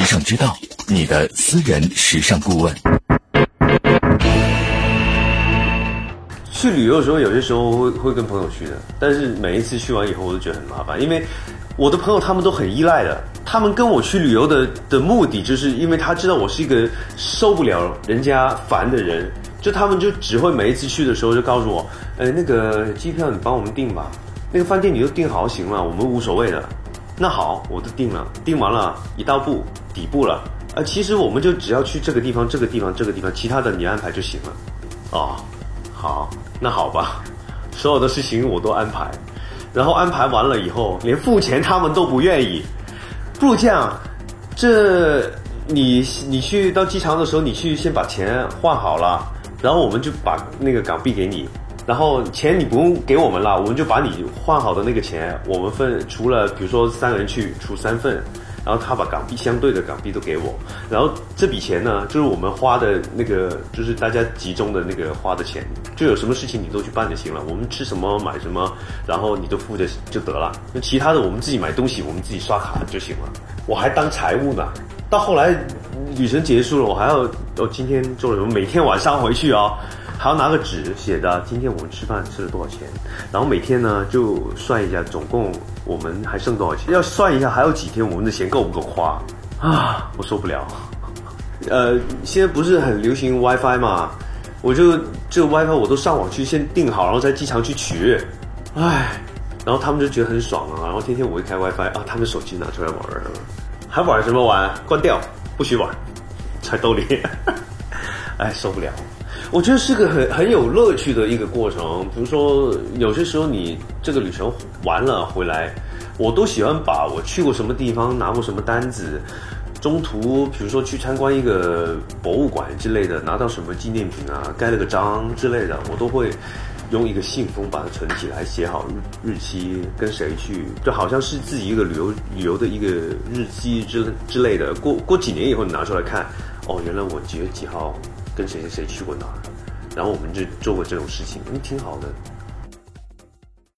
时尚之道，你的私人时尚顾问。去旅游的时候，有些时候会会跟朋友去的，但是每一次去完以后，我都觉得很麻烦，因为我的朋友他们都很依赖的，他们跟我去旅游的的目的，就是因为他知道我是一个受不了人家烦的人，就他们就只会每一次去的时候就告诉我，呃，那个机票你帮我们订吧，那个饭店你就订好行了，我们无所谓的。那好，我都订了，订完了，一到步底部了，呃，其实我们就只要去这个地方、这个地方、这个地方，其他的你安排就行了。哦，好，那好吧，所有的事情我都安排，然后安排完了以后，连付钱他们都不愿意。不如这样，这你你去到机场的时候，你去先把钱换好了，然后我们就把那个港币给你，然后钱你不用给我们了，我们就把你换好的那个钱，我们分除了比如说三个人去出三份。然后他把港币相对的港币都给我，然后这笔钱呢，就是我们花的那个，就是大家集中的那个花的钱，就有什么事情你都去办就行了。我们吃什么买什么，然后你都付着就得了。那其他的我们自己买东西，我们自己刷卡就行了。我还当财务呢。到后来旅程结束了，我还要哦今天做了什么？每天晚上回去啊。还要拿个纸写着今天我们吃饭吃了多少钱，然后每天呢就算一下总共我们还剩多少钱，要算一下还有几天我们的钱够不够花啊！我受不了。呃，现在不是很流行 WiFi 嘛，我就这个 WiFi 我都上网去先订好，然后在机场去取。唉，然后他们就觉得很爽啊，然后天天我一开 WiFi 啊，他们手机拿出来玩了，还玩什么玩？关掉，不许玩，揣兜里。唉，受不了。我觉得是个很很有乐趣的一个过程。比如说，有些时候你这个旅程完了回来，我都喜欢把我去过什么地方、拿过什么单子，中途比如说去参观一个博物馆之类的，拿到什么纪念品啊、盖了个章之类的，我都会用一个信封把它存起来，写好日日期，跟谁去，就好像是自己一个旅游旅游的一个日记之之类的。过过几年以后，你拿出来看，哦，原来我几月几号。跟谁谁谁去过哪儿，然后我们就做过这种事情，嗯，挺好的。